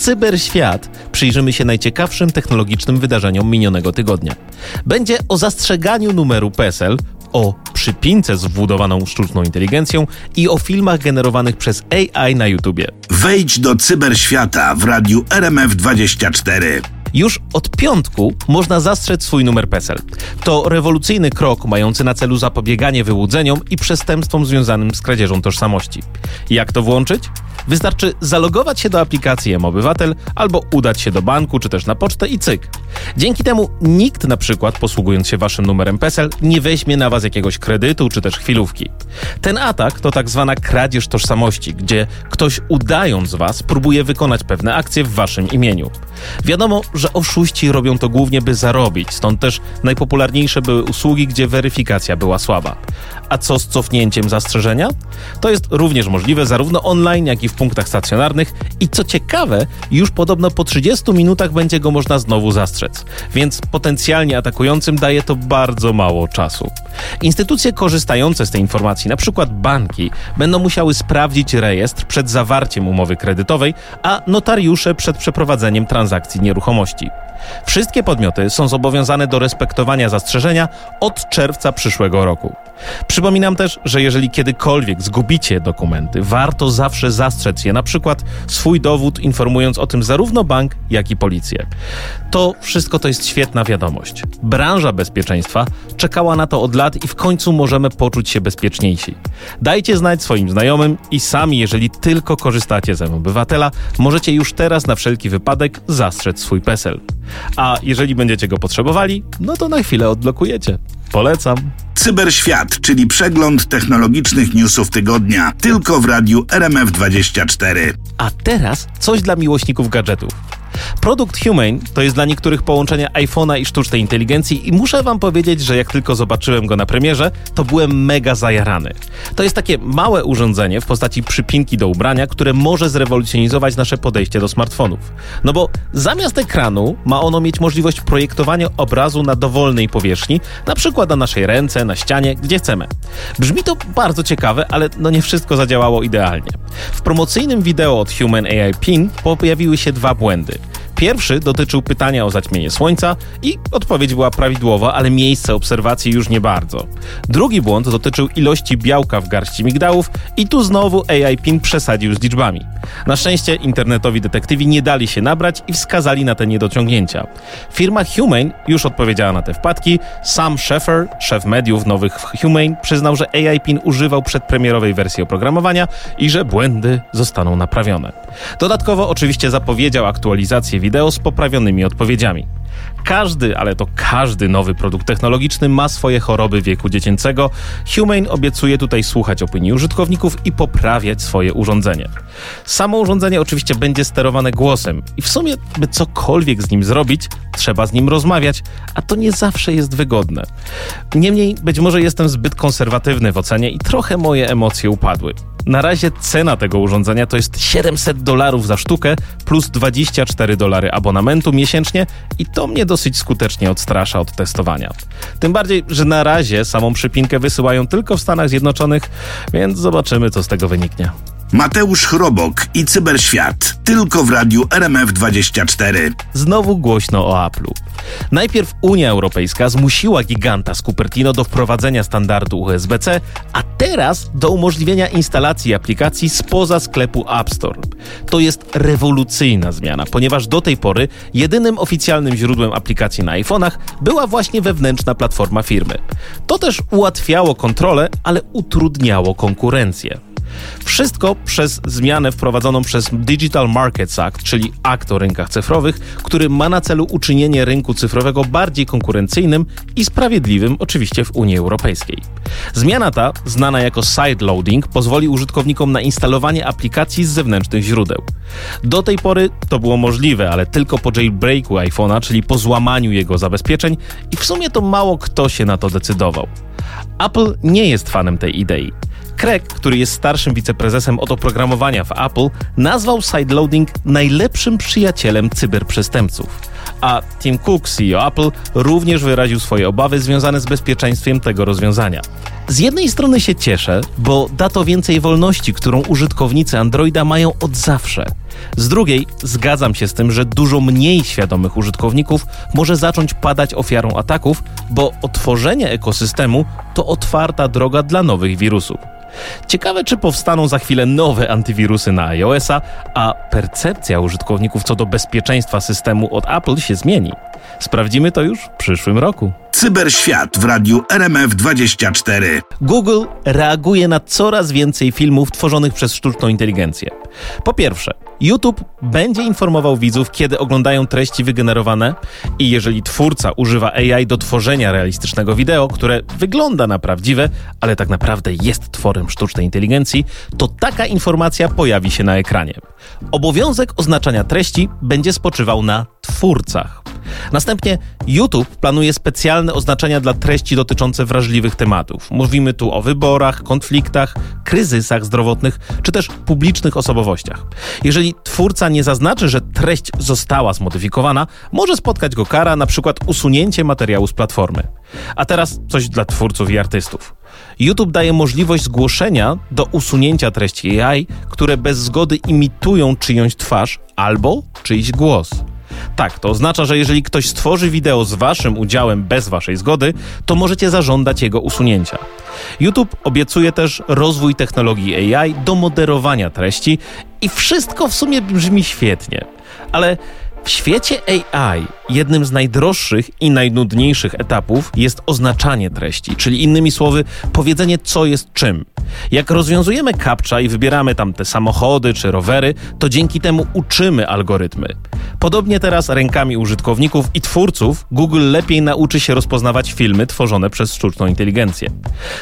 Cyberświat przyjrzymy się najciekawszym technologicznym wydarzeniom minionego tygodnia. Będzie o zastrzeganiu numeru PESEL, o przypince z wbudowaną sztuczną inteligencją i o filmach generowanych przez AI na YouTubie. Wejdź do cyberświata w radiu RMF24. Już od piątku można zastrzec swój numer PESEL. To rewolucyjny krok mający na celu zapobieganie wyłudzeniom i przestępstwom związanym z kradzieżą tożsamości. Jak to włączyć? Wystarczy zalogować się do aplikacji M-Obywatel albo udać się do banku czy też na pocztę i cyk. Dzięki temu nikt na przykład posługując się waszym numerem PESEL nie weźmie na was jakiegoś kredytu czy też chwilówki. Ten atak to tak zwana kradzież tożsamości, gdzie ktoś udając was próbuje wykonać pewne akcje w waszym imieniu. Wiadomo, że oszuści robią to głównie by zarobić, stąd też najpopularniejsze były usługi, gdzie weryfikacja była słaba. A co z cofnięciem zastrzeżenia? To jest również możliwe zarówno online, jak i w punktach stacjonarnych i co ciekawe, już podobno po 30 minutach będzie go można znowu zastrzec, więc potencjalnie atakującym daje to bardzo mało czasu. Instytucje korzystające z tej informacji, na przykład banki, będą musiały sprawdzić rejestr przed zawarciem umowy kredytowej, a notariusze przed przeprowadzeniem transakcji nieruchomości. gości. Wszystkie podmioty są zobowiązane do respektowania zastrzeżenia od czerwca przyszłego roku. Przypominam też, że jeżeli kiedykolwiek zgubicie dokumenty, warto zawsze zastrzec je, na przykład swój dowód, informując o tym zarówno bank, jak i policję. To wszystko to jest świetna wiadomość. Branża bezpieczeństwa czekała na to od lat i w końcu możemy poczuć się bezpieczniejsi. Dajcie znać swoim znajomym i sami, jeżeli tylko korzystacie z obywatela, możecie już teraz na wszelki wypadek zastrzec swój PESEL. A jeżeli będziecie go potrzebowali, no to na chwilę odblokujecie. Polecam. Cyberświat, czyli przegląd technologicznych newsów tygodnia, tylko w radiu RMF24. A teraz coś dla miłośników gadżetów. Produkt Humane to jest dla niektórych połączenie iPhone'a i sztucznej inteligencji i muszę wam powiedzieć, że jak tylko zobaczyłem go na premierze, to byłem mega zajarany. To jest takie małe urządzenie w postaci przypinki do ubrania, które może zrewolucjonizować nasze podejście do smartfonów. No bo zamiast ekranu ma ono mieć możliwość projektowania obrazu na dowolnej powierzchni, na przykład na naszej ręce, na ścianie, gdzie chcemy. Brzmi to bardzo ciekawe, ale no nie wszystko zadziałało idealnie. W promocyjnym wideo od Human AI Pin pojawiły się dwa błędy. Pierwszy dotyczył pytania o zaćmienie słońca i odpowiedź była prawidłowa, ale miejsce obserwacji już nie bardzo. Drugi błąd dotyczył ilości białka w garści migdałów i tu znowu AI PIN przesadził z liczbami. Na szczęście internetowi detektywi nie dali się nabrać i wskazali na te niedociągnięcia. Firma Humane już odpowiedziała na te wpadki. Sam Sheffer, szef mediów nowych w Humane, przyznał, że AI PIN używał przedpremierowej wersji oprogramowania i że błędy zostaną naprawione. Dodatkowo oczywiście zapowiedział aktualizację wideo z poprawionymi odpowiedziami. Każdy, ale to każdy nowy produkt technologiczny ma swoje choroby wieku dziecięcego. Humane obiecuje tutaj słuchać opinii użytkowników i poprawiać swoje urządzenie. Samo urządzenie oczywiście będzie sterowane głosem i w sumie, by cokolwiek z nim zrobić, trzeba z nim rozmawiać, a to nie zawsze jest wygodne. Niemniej, być może jestem zbyt konserwatywny w ocenie i trochę moje emocje upadły. Na razie cena tego urządzenia to jest 700 dolarów za sztukę plus 24 dolary abonamentu miesięcznie i to mnie dosyć skutecznie odstrasza od testowania. Tym bardziej, że na razie samą przypinkę wysyłają tylko w Stanach Zjednoczonych, więc zobaczymy co z tego wyniknie. Mateusz Chrobok i Cyberświat. Tylko w radiu RMF24. Znowu głośno o Apple'u. Najpierw Unia Europejska zmusiła giganta z Cupertino do wprowadzenia standardu USB-C, a teraz do umożliwienia instalacji aplikacji spoza sklepu App Store. To jest rewolucyjna zmiana, ponieważ do tej pory jedynym oficjalnym źródłem aplikacji na iPhone'ach była właśnie wewnętrzna platforma firmy. To też ułatwiało kontrolę, ale utrudniało konkurencję. Wszystko przez zmianę wprowadzoną przez Digital Markets Act, czyli akt o rynkach cyfrowych, który ma na celu uczynienie rynku cyfrowego bardziej konkurencyjnym i sprawiedliwym oczywiście w Unii Europejskiej. Zmiana ta, znana jako sideloading, pozwoli użytkownikom na instalowanie aplikacji z zewnętrznych źródeł. Do tej pory to było możliwe, ale tylko po jailbreaku iPhone'a, czyli po złamaniu jego zabezpieczeń i w sumie to mało kto się na to decydował. Apple nie jest fanem tej idei. Craig, który jest starszym wiceprezesem od oprogramowania w Apple, nazwał sideloading najlepszym przyjacielem cyberprzestępców. A Tim Cook, CEO Apple, również wyraził swoje obawy związane z bezpieczeństwem tego rozwiązania. Z jednej strony się cieszę, bo da to więcej wolności, którą użytkownicy Androida mają od zawsze. Z drugiej, zgadzam się z tym, że dużo mniej świadomych użytkowników może zacząć padać ofiarą ataków, bo otworzenie ekosystemu to otwarta droga dla nowych wirusów. Ciekawe, czy powstaną za chwilę nowe antywirusy na iOS-a, a percepcja użytkowników co do bezpieczeństwa systemu od Apple się zmieni. Sprawdzimy to już w przyszłym roku. Cyberświat w radiu RMF24. Google reaguje na coraz więcej filmów tworzonych przez sztuczną inteligencję. Po pierwsze, YouTube będzie informował widzów, kiedy oglądają treści wygenerowane i jeżeli twórca używa AI do tworzenia realistycznego wideo, które wygląda na prawdziwe, ale tak naprawdę jest tworem sztucznej inteligencji, to taka informacja pojawi się na ekranie. Obowiązek oznaczania treści będzie spoczywał na twórcach. Następnie YouTube planuje specjalne oznaczenia dla treści dotyczące wrażliwych tematów. Mówimy tu o wyborach, konfliktach, kryzysach zdrowotnych czy też publicznych osobowościach. Jeżeli twórca nie zaznaczy, że treść została zmodyfikowana, może spotkać go kara, na przykład usunięcie materiału z platformy. A teraz coś dla twórców i artystów. YouTube daje możliwość zgłoszenia do usunięcia treści AI, które bez zgody imitują czyjąś twarz albo czyjś głos. Tak, to oznacza, że jeżeli ktoś stworzy wideo z waszym udziałem bez waszej zgody, to możecie zażądać jego usunięcia. YouTube obiecuje też rozwój technologii AI do moderowania treści i wszystko w sumie brzmi świetnie. Ale w świecie AI jednym z najdroższych i najnudniejszych etapów jest oznaczanie treści, czyli innymi słowy, powiedzenie, co jest czym. Jak rozwiązujemy captcha i wybieramy tam te samochody czy rowery, to dzięki temu uczymy algorytmy. Podobnie teraz rękami użytkowników i twórców Google lepiej nauczy się rozpoznawać filmy tworzone przez sztuczną inteligencję.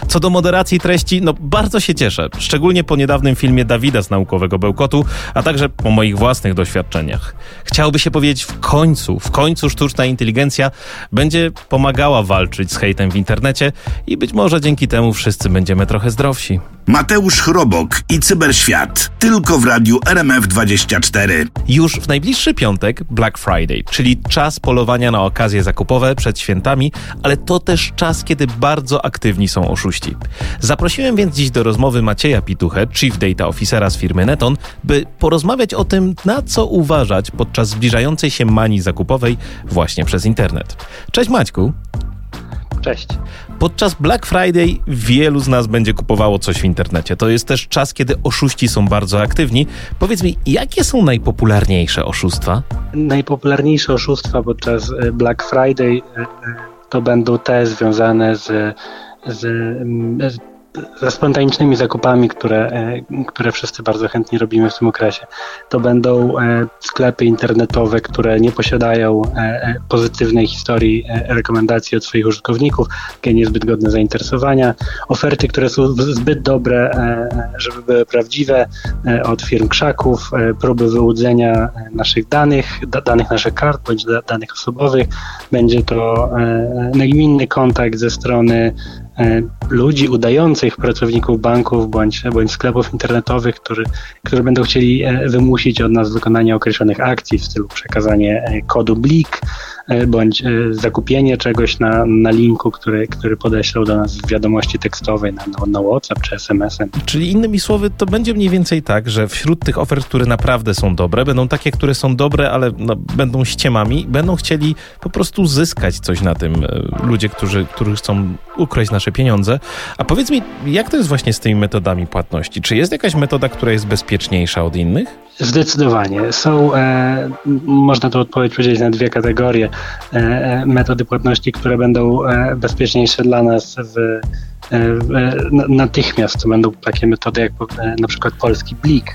Co do moderacji treści, no bardzo się cieszę, szczególnie po niedawnym filmie Dawida z naukowego bełkotu, a także po moich własnych doświadczeniach. Chciałoby się powiedzieć w końcu, w końcu sztuczna inteligencja będzie pomagała walczyć z hejtem w internecie i być może dzięki temu wszyscy będziemy trochę zdrowsi. Mateusz Chrobok i Cyberświat. Tylko w radiu RMF24. Już w najbliższy piątek Black Friday, czyli czas polowania na okazje zakupowe przed świętami, ale to też czas, kiedy bardzo aktywni są oszuści. Zaprosiłem więc dziś do rozmowy Macieja Pituchę, Chief Data Officera z firmy Neton, by porozmawiać o tym, na co uważać podczas zbliżającej się manii zakupowej właśnie przez internet. Cześć Maćku. Cześć. Podczas Black Friday wielu z nas będzie kupowało coś w internecie. To jest też czas, kiedy oszuści są bardzo aktywni. Powiedz mi, jakie są najpopularniejsze oszustwa? Najpopularniejsze oszustwa podczas e, Black Friday e, e, to będą te związane z, z, z ze spontanicznymi zakupami, które, e, które wszyscy bardzo chętnie robimy w tym okresie. To będą e, sklepy internetowe, które nie posiadają e, pozytywnej historii rekomendacji od swoich użytkowników, takie niezbyt godne zainteresowania, oferty, które są zbyt dobre, żeby były prawdziwe, od firm krzaków, próby wyłudzenia naszych danych, danych naszych kart bądź danych osobowych. Będzie to nagminny kontakt ze strony ludzi udających pracowników banków bądź, bądź sklepów internetowych, który, którzy będą chcieli e, wymusić od nas wykonanie określonych akcji w stylu przekazanie e, kodu BLIK bądź zakupienie czegoś na, na linku, który, który podeślą do nas w wiadomości tekstowej na, na WhatsApp czy SMS-em. Czyli innymi słowy, to będzie mniej więcej tak, że wśród tych ofert, które naprawdę są dobre, będą takie, które są dobre, ale no, będą ściemami, będą chcieli po prostu zyskać coś na tym ludzie, którzy, którzy chcą ukraść nasze pieniądze. A powiedz mi, jak to jest właśnie z tymi metodami płatności? Czy jest jakaś metoda, która jest bezpieczniejsza od innych? Zdecydowanie. Są, e, można to odpowiedź powiedzieć na dwie kategorie. E, metody płatności, które będą e, bezpieczniejsze dla nas w, e, w, natychmiast. To będą takie metody jak na przykład polski Blik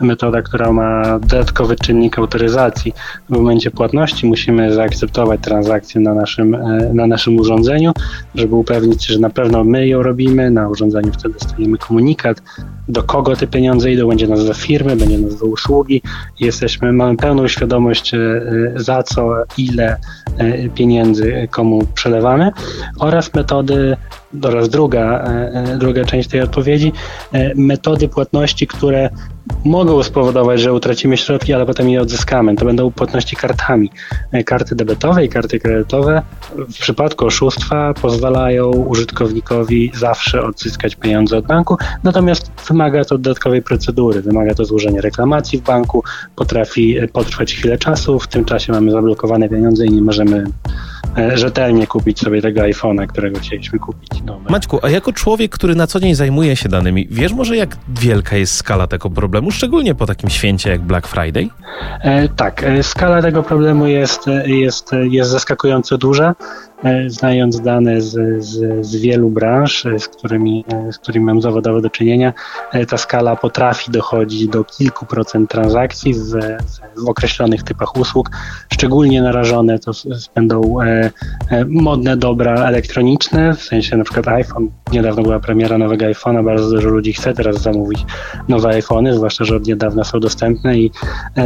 metoda, która ma dodatkowy czynnik autoryzacji. W momencie płatności musimy zaakceptować transakcję na naszym, e, na naszym urządzeniu, żeby upewnić się, że na pewno my ją robimy. Na urządzeniu wtedy dostaniemy komunikat, do kogo te pieniądze idą, będzie nazwa firmy, będzie nazwa usługi. Jesteśmy, mamy pełną świadomość, e, za co, ile e, pieniędzy komu przelewamy oraz metody oraz druga, druga część tej odpowiedzi, metody płatności, które mogą spowodować, że utracimy środki, ale potem je odzyskamy. To będą płatności kartami. E, karty debetowe i karty kredytowe w przypadku oszustwa pozwalają użytkownikowi zawsze odzyskać pieniądze od banku, natomiast wymaga to dodatkowej procedury, wymaga to złożenia reklamacji w banku, potrafi potrwać chwilę czasu, w tym czasie mamy zablokowane pieniądze i nie możemy E, rzetelnie kupić sobie tego iPhone'a, którego chcieliśmy kupić. No, Maćku, a jako człowiek, który na co dzień zajmuje się danymi, wiesz może jak wielka jest skala tego problemu, szczególnie po takim święcie jak Black Friday? E, tak, e, skala tego problemu jest, e, jest, jest zaskakująco duża. E, znając dane z, z, z, wielu branż, e, z którymi, e, z którymi mam zawodowo do czynienia, ta skala potrafi dochodzić do kilku procent transakcji w, w określonych typach usług. Szczególnie narażone to będą modne dobra elektroniczne, w sensie na przykład iPhone. Niedawno była premiera nowego iPhone'a, bardzo dużo ludzi chce teraz zamówić nowe iPhony, zwłaszcza, że od niedawna są dostępne i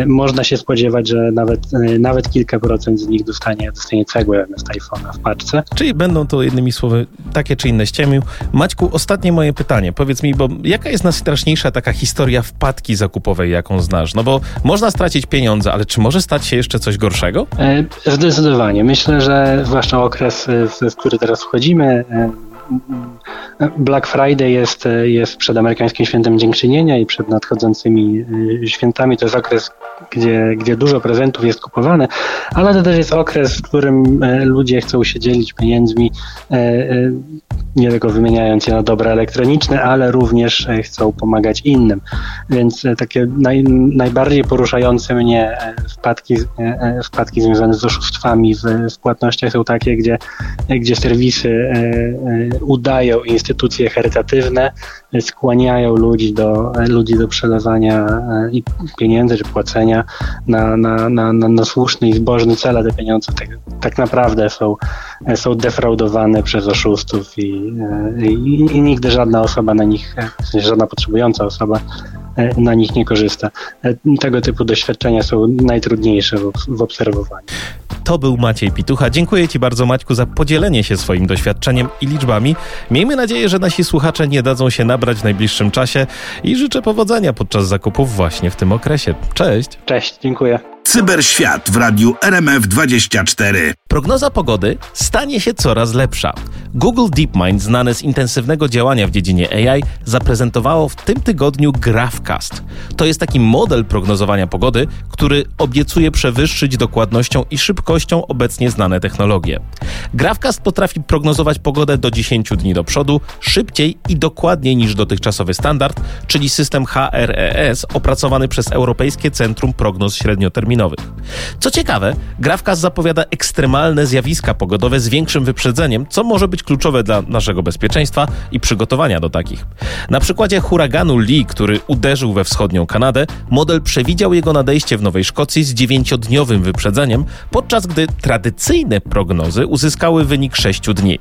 można się spodziewać, że nawet, nawet kilka procent z nich dostanie, dostanie cegłę zamiast iPhone'a paczce. Czyli będą to jednymi słowy takie czy inne ściemił. Maćku, ostatnie moje pytanie. Powiedz mi, bo jaka jest najstraszniejsza taka historia wpadki zakupowej, jaką znasz? No bo można stracić pieniądze, ale czy może stać się jeszcze coś gorszego? E, zdecydowanie. Myślę, że zwłaszcza okres, e, w, w który teraz wchodzimy, e, Black Friday jest, jest przed amerykańskim świętem dziękczynienia i przed nadchodzącymi y, świętami. To jest okres, gdzie, gdzie dużo prezentów jest kupowane, ale to też jest okres, w którym e, ludzie chcą się dzielić pieniędzmi, e, e, nie tylko wymieniając je na dobra elektroniczne, ale również chcą pomagać innym. Więc takie naj, najbardziej poruszające mnie wpadki, wpadki związane z oszustwami w, w płatnościach są takie, gdzie, gdzie serwisy udają instytucje charytatywne, skłaniają ludzi do, ludzi do przelewania e, pieniędzy czy płacenia na, na, na, na, słuszny i zbożny cel, a te pieniądze tak, tak naprawdę są, są defraudowane przez oszustów i, i, i nigdy żadna osoba na nich, żadna potrzebująca osoba na nich nie korzysta. Tego typu doświadczenia są najtrudniejsze w obserwowaniu. To był Maciej Pitucha. Dziękuję Ci bardzo, Maćku, za podzielenie się swoim doświadczeniem i liczbami. Miejmy nadzieję, że nasi słuchacze nie dadzą się nabrać w najbliższym czasie i życzę powodzenia podczas zakupów właśnie w tym okresie. Cześć. Cześć, dziękuję. Cyberświat w radiu RMF24. Prognoza pogody stanie się coraz lepsza. Google DeepMind, znane z intensywnego działania w dziedzinie AI, zaprezentowało w tym tygodniu GraphCast. To jest taki model prognozowania pogody, który obiecuje przewyższyć dokładnością i szybkością obecnie znane technologie. GraphCast potrafi prognozować pogodę do 10 dni do przodu, szybciej i dokładniej niż dotychczasowy standard, czyli system HRES opracowany przez Europejskie Centrum Prognoz Średnioterminowych. Co ciekawe, GraphCast zapowiada ekstremalne zjawiska pogodowe z większym wyprzedzeniem, co może być kluczowe dla naszego bezpieczeństwa i przygotowania do takich. Na przykładzie huraganu Lee, który uderzył we wschodnią Kanadę, model przewidział jego nadejście w Nowej Szkocji z dziewięciodniowym wyprzedzeniem, podczas gdy tradycyjne prognozy uzyskały wynik 6 dni.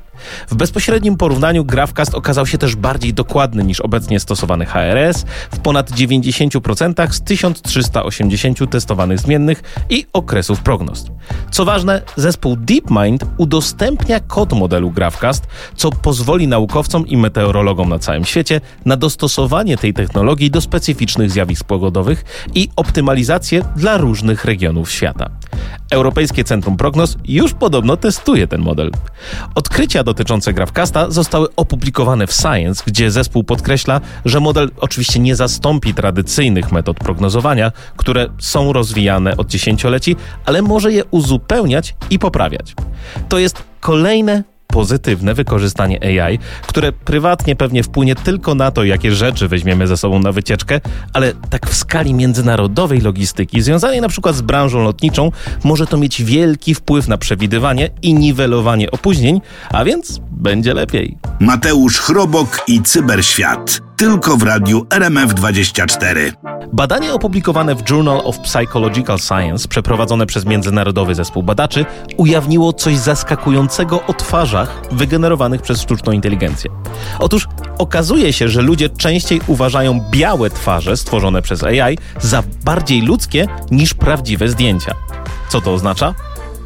W bezpośrednim porównaniu GraphCast okazał się też bardziej dokładny niż obecnie stosowany HRS w ponad 90% z 1380 testowanych zmiennych i okresów prognoz. Co ważne, zespół DeepMind udostępnia kod modelu GraphCast, co pozwoli naukowcom i meteorologom na całym świecie na dostosowanie tej technologii do specyficznych zjawisk pogodowych i optymalizację dla różnych regionów świata. Europejskie Centrum Prognoz już podobno testuje ten model. Odkrycia dotyczące GraphCasta zostały opublikowane w Science, gdzie zespół podkreśla, że model oczywiście nie zastąpi tradycyjnych metod prognozowania, które są rozwijane od dziesięcioleci, ale może je uzupełniać i poprawiać. To jest kolejne pozytywne wykorzystanie AI, które prywatnie pewnie wpłynie tylko na to, jakie rzeczy weźmiemy ze sobą na wycieczkę, ale tak w skali międzynarodowej logistyki, związanej na przykład z branżą lotniczą, może to mieć wielki wpływ na przewidywanie i niwelowanie opóźnień, a więc będzie lepiej. Mateusz Chrobok i Cyberświat. Tylko w radiu RMF24. Badanie opublikowane w Journal of Psychological Science, przeprowadzone przez międzynarodowy zespół badaczy, ujawniło coś zaskakującego o twarzach wygenerowanych przez sztuczną inteligencję. Otóż okazuje się, że ludzie częściej uważają białe twarze stworzone przez AI za bardziej ludzkie niż prawdziwe zdjęcia. Co to oznacza?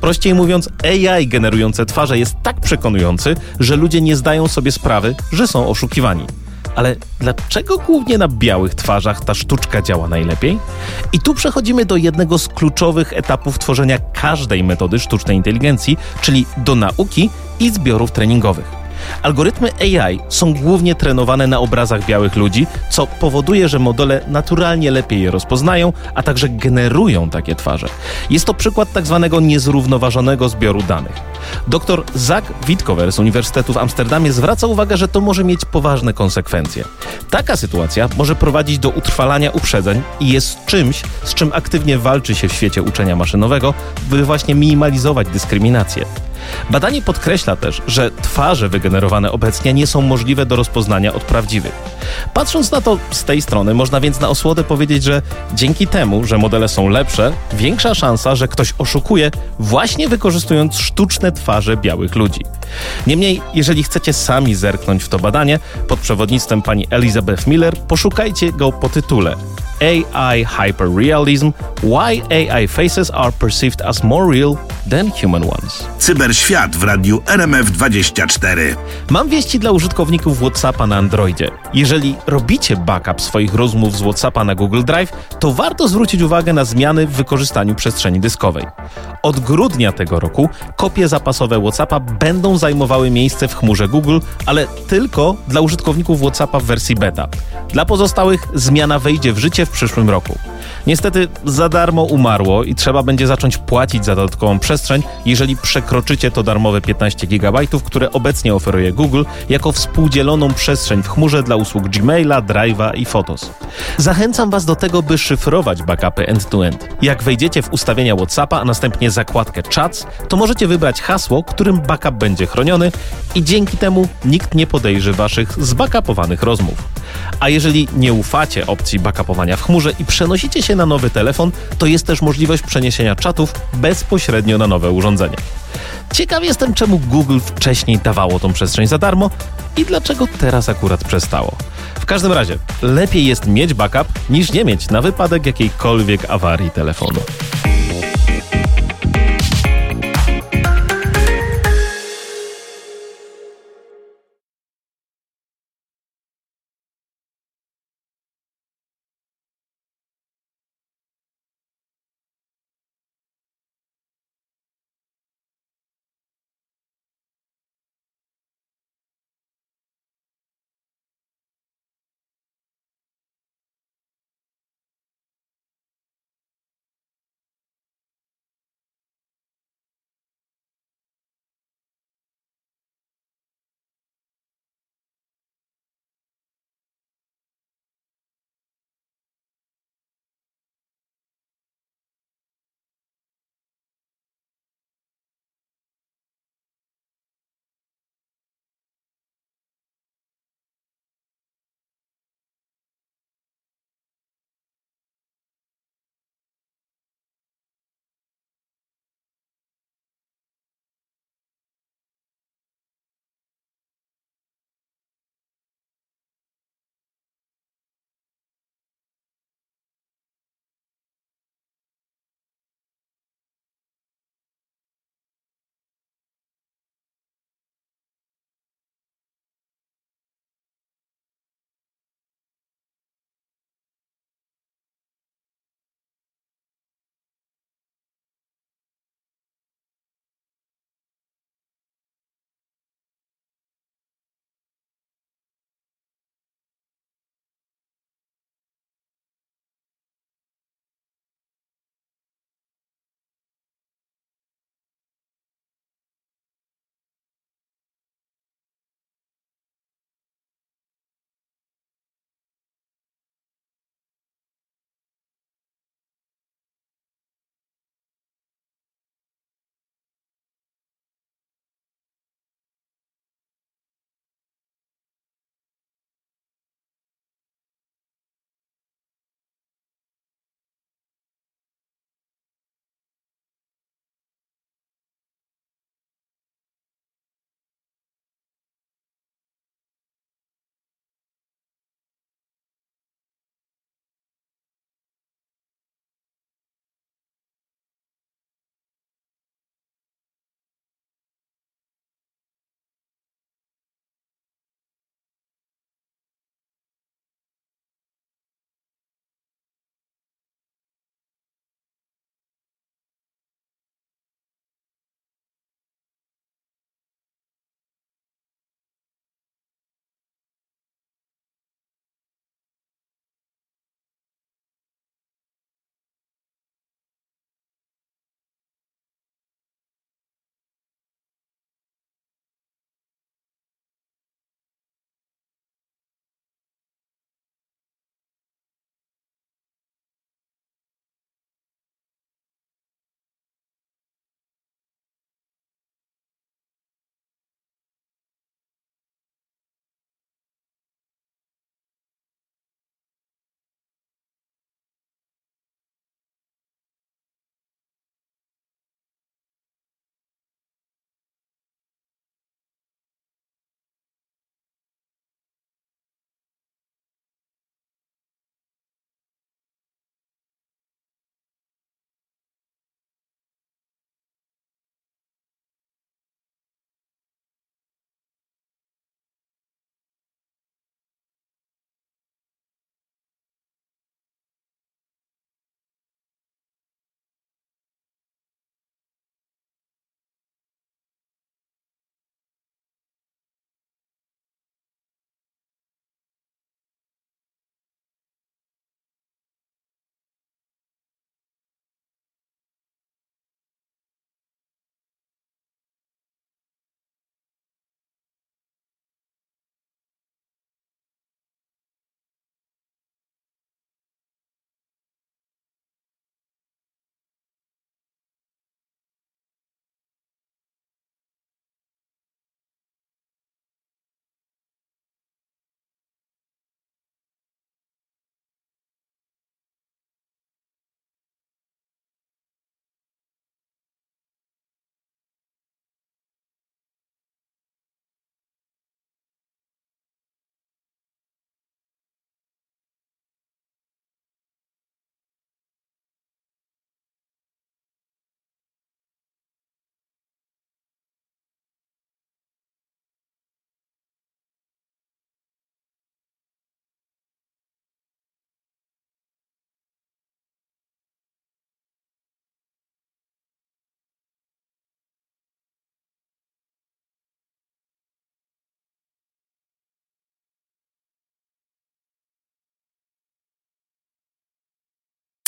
Prościej mówiąc, AI generujące twarze jest tak przekonujący, że ludzie nie zdają sobie sprawy, że są oszukiwani. Ale dlaczego głównie na białych twarzach ta sztuczka działa najlepiej? I tu przechodzimy do jednego z kluczowych etapów tworzenia każdej metody sztucznej inteligencji, czyli do nauki i zbiorów treningowych. Algorytmy AI są głównie trenowane na obrazach białych ludzi, co powoduje, że modele naturalnie lepiej je rozpoznają, a także generują takie twarze. Jest to przykład tak zwanego niezrównoważonego zbioru danych. Dr Zach Witkower z Uniwersytetu w Amsterdamie zwraca uwagę, że to może mieć poważne konsekwencje. Taka sytuacja może prowadzić do utrwalania uprzedzeń i jest czymś, z czym aktywnie walczy się w świecie uczenia maszynowego, by właśnie minimalizować dyskryminację. Badanie podkreśla też, że twarze wygenerowane obecnie nie są możliwe do rozpoznania od prawdziwych. Patrząc na to z tej strony, można więc na osłodę powiedzieć, że dzięki temu, że modele są lepsze, większa szansa, że ktoś oszukuje właśnie wykorzystując sztuczne twarze białych ludzi. Niemniej, jeżeli chcecie sami zerknąć w to badanie, pod przewodnictwem pani Elizabeth Miller, poszukajcie go po tytule AI Hyperrealism Why AI Faces Are Perceived as More Real Than Human Ones. Cyberświat w radiu RMF24. Mam wieści dla użytkowników WhatsAppa na Androidzie. Jeżeli robicie backup swoich rozmów z WhatsAppa na Google Drive, to warto zwrócić uwagę na zmiany w wykorzystaniu przestrzeni dyskowej. Od grudnia tego roku kopie zapasowe WhatsAppa będą zajmowały miejsce w chmurze Google, ale tylko dla użytkowników WhatsAppa w wersji beta. Dla pozostałych zmiana wejdzie w życie w przyszłym roku. Niestety za darmo umarło i trzeba będzie zacząć płacić za dodatkową przestrzeń, jeżeli przekroczycie to darmowe 15 GB, które obecnie oferuje Google jako współdzieloną przestrzeń w chmurze dla usług Gmaila, Drive'a i Photos. Zachęcam Was do tego, by szyfrować backupy end-to-end. Jak wejdziecie w ustawienia WhatsAppa, a następnie zakładkę Chats, to możecie wybrać hasło, którym backup będzie chroniony i dzięki temu nikt nie podejrzy Waszych zbackupowanych rozmów. A jeżeli nie ufacie opcji backupowania w chmurze i przenosicie się na nowy telefon, to jest też możliwość przeniesienia czatów bezpośrednio na nowe urządzenie. Ciekaw jestem, czemu Google wcześniej dawało tą przestrzeń za darmo i dlaczego teraz akurat przestało. W każdym razie, lepiej jest mieć backup niż nie mieć na wypadek jakiejkolwiek awarii telefonu.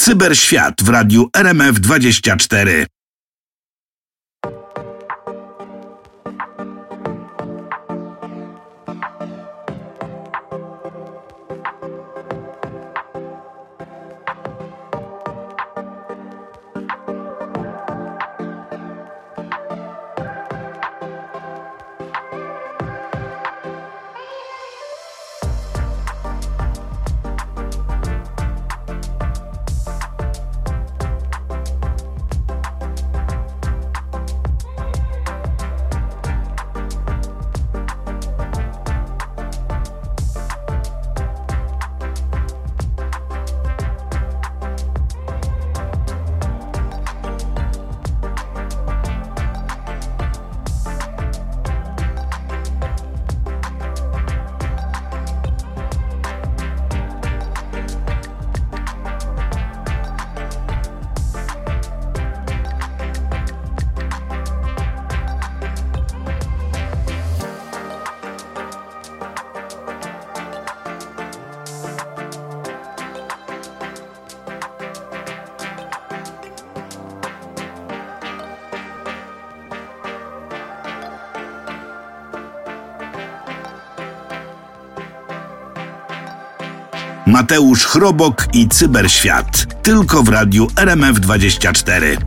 Cyberświat w radiu RMF24. Mateusz Chrobok i Cyberświat. Tylko w radiu RMF24.